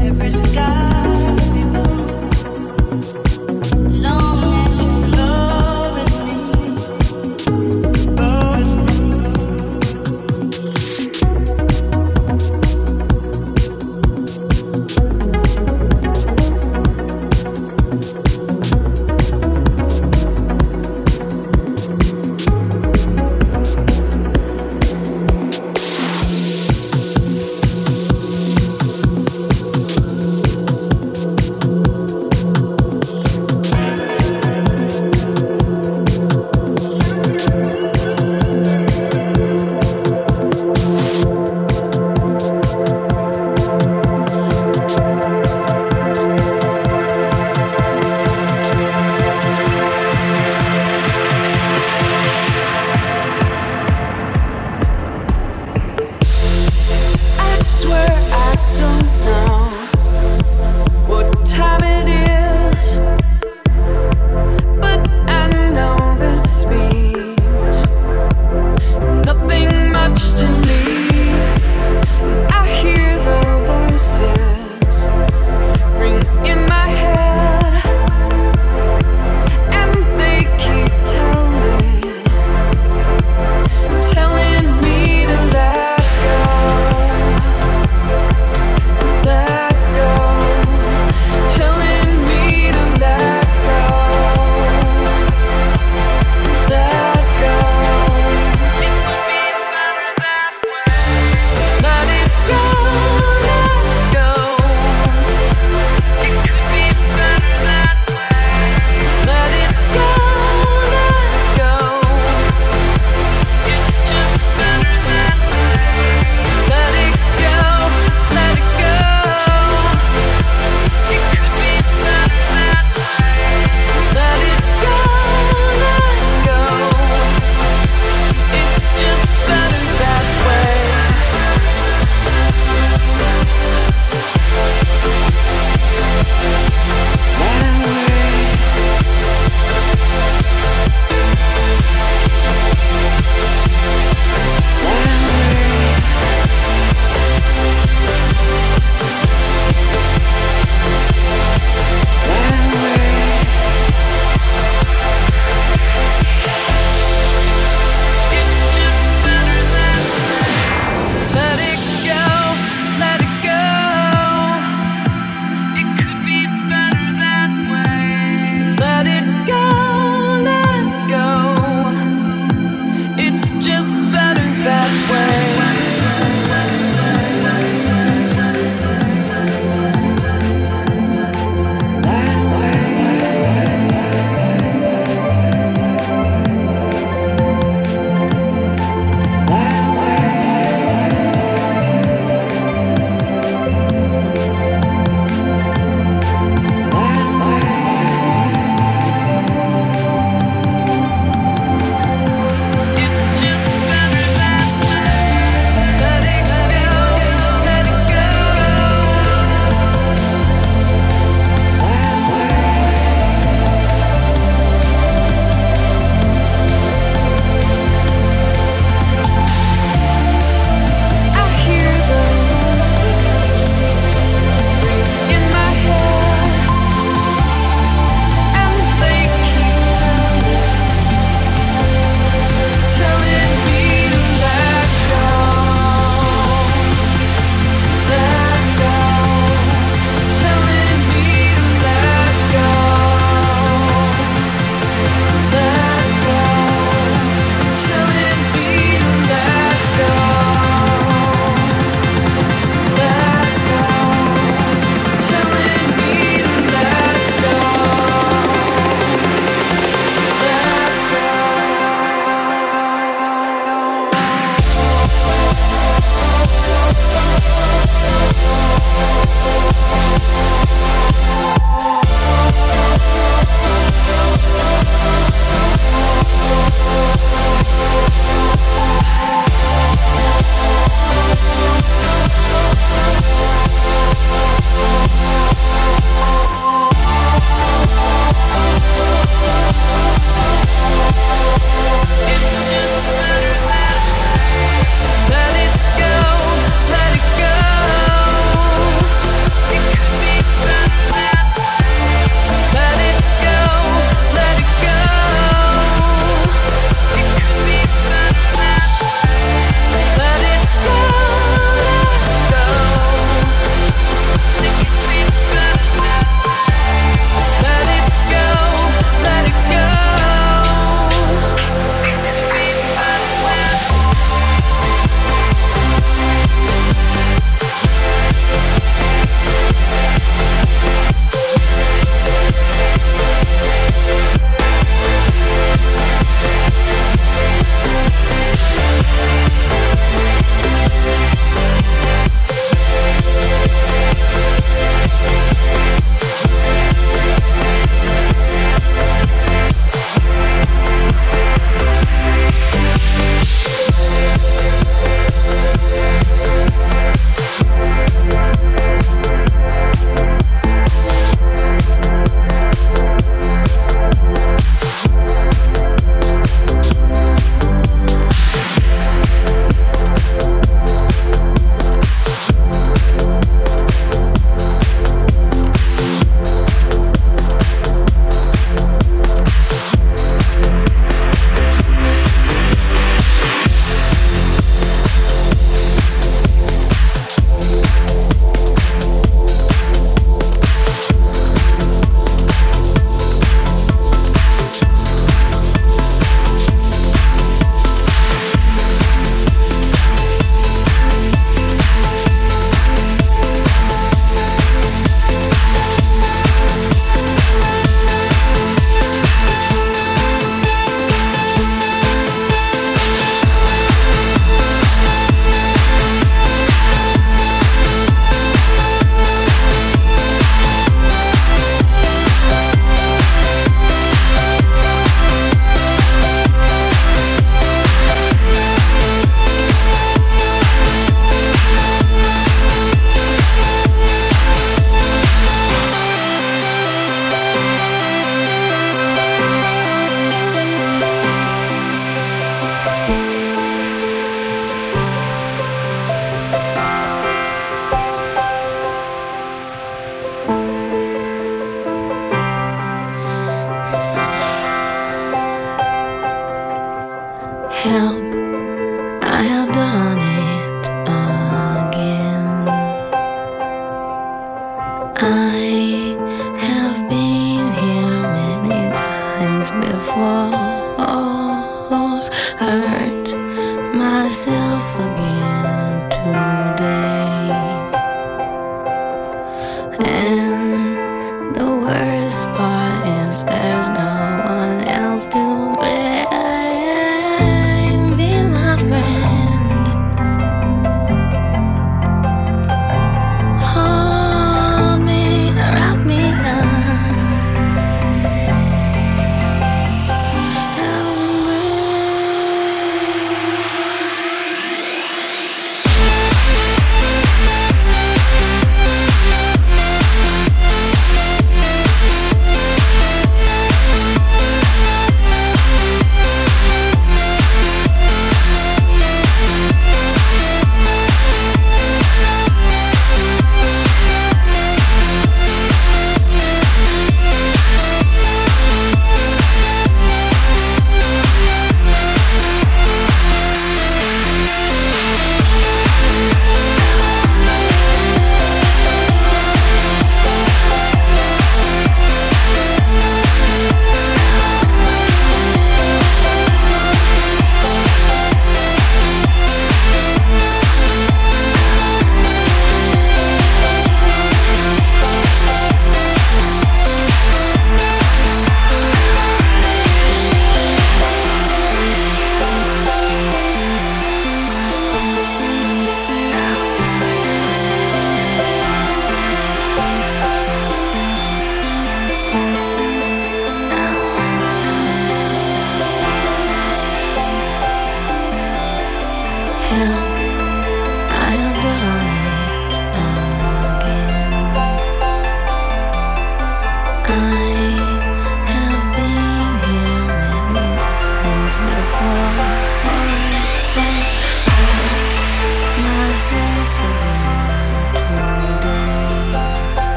telling me help.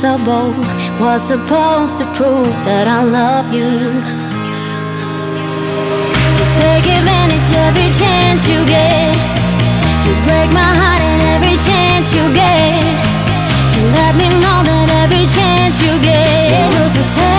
so bold was supposed to prove that I love you. You take advantage every chance you get. You break my heart in every chance you get. You let me know that every chance you get will protect.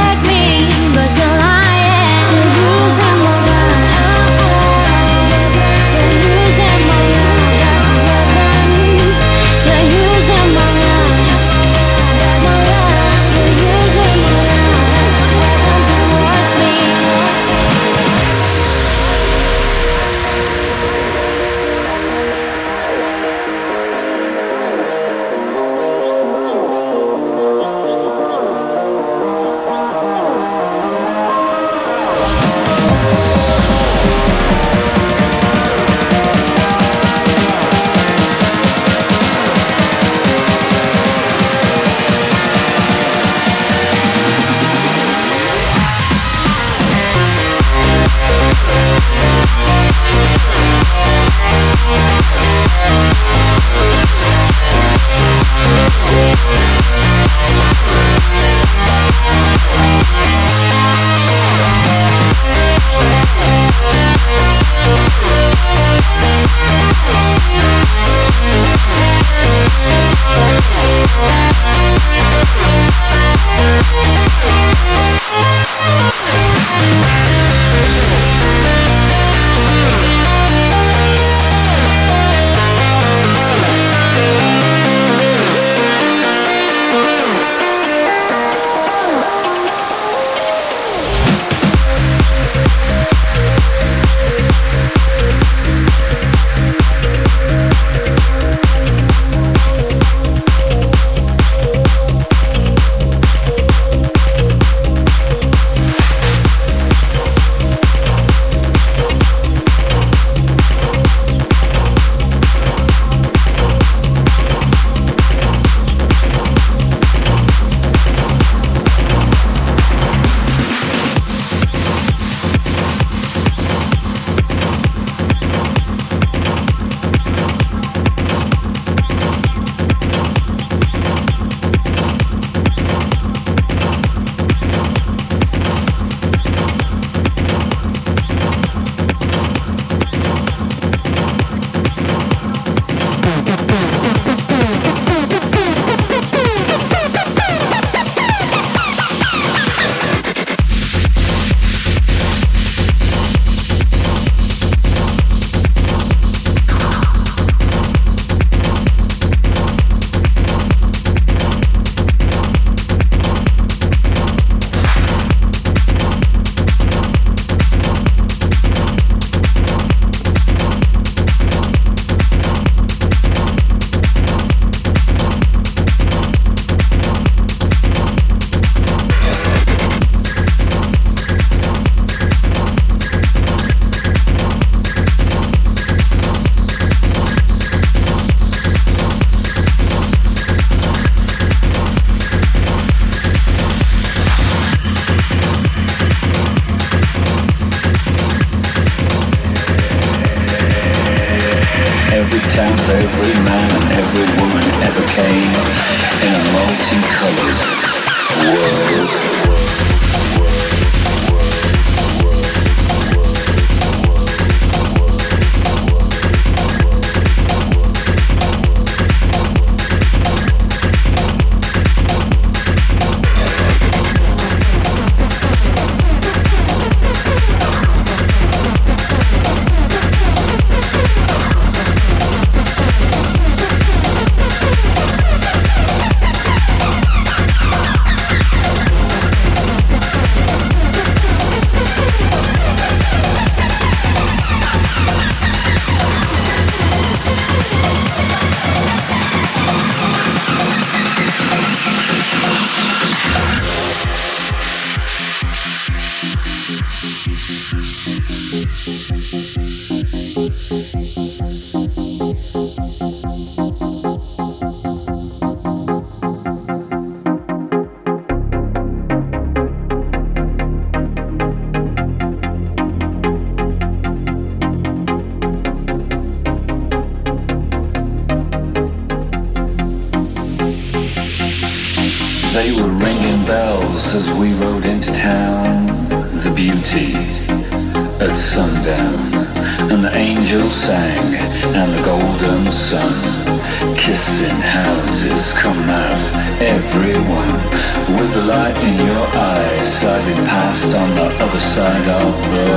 Side of the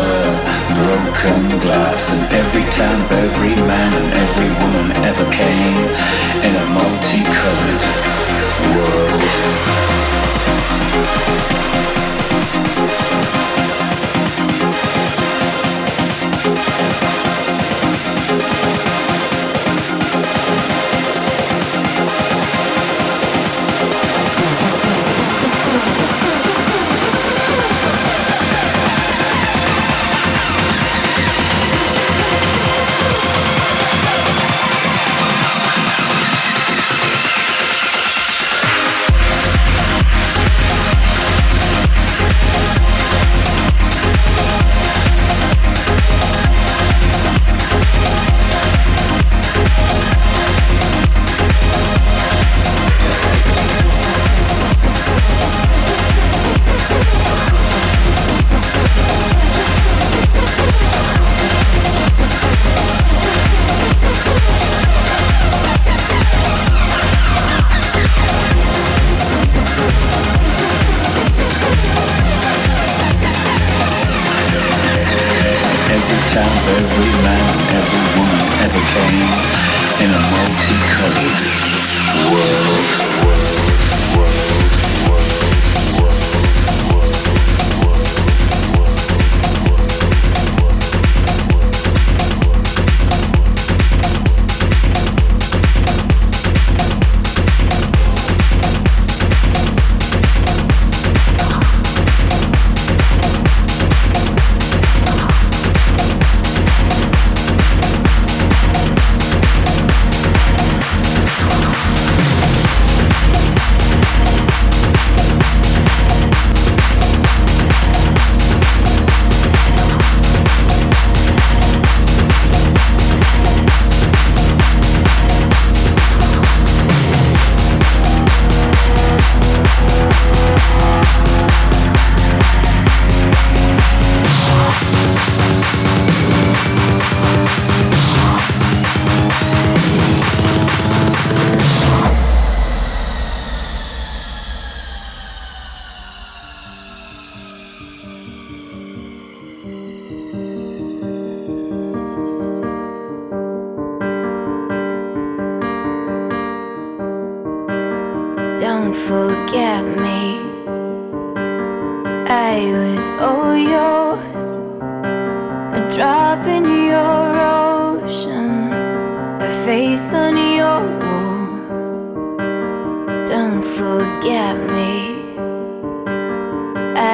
broken glass. And every town every man and every woman ever came in a multicolored world.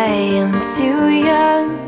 Seeing stars till I'm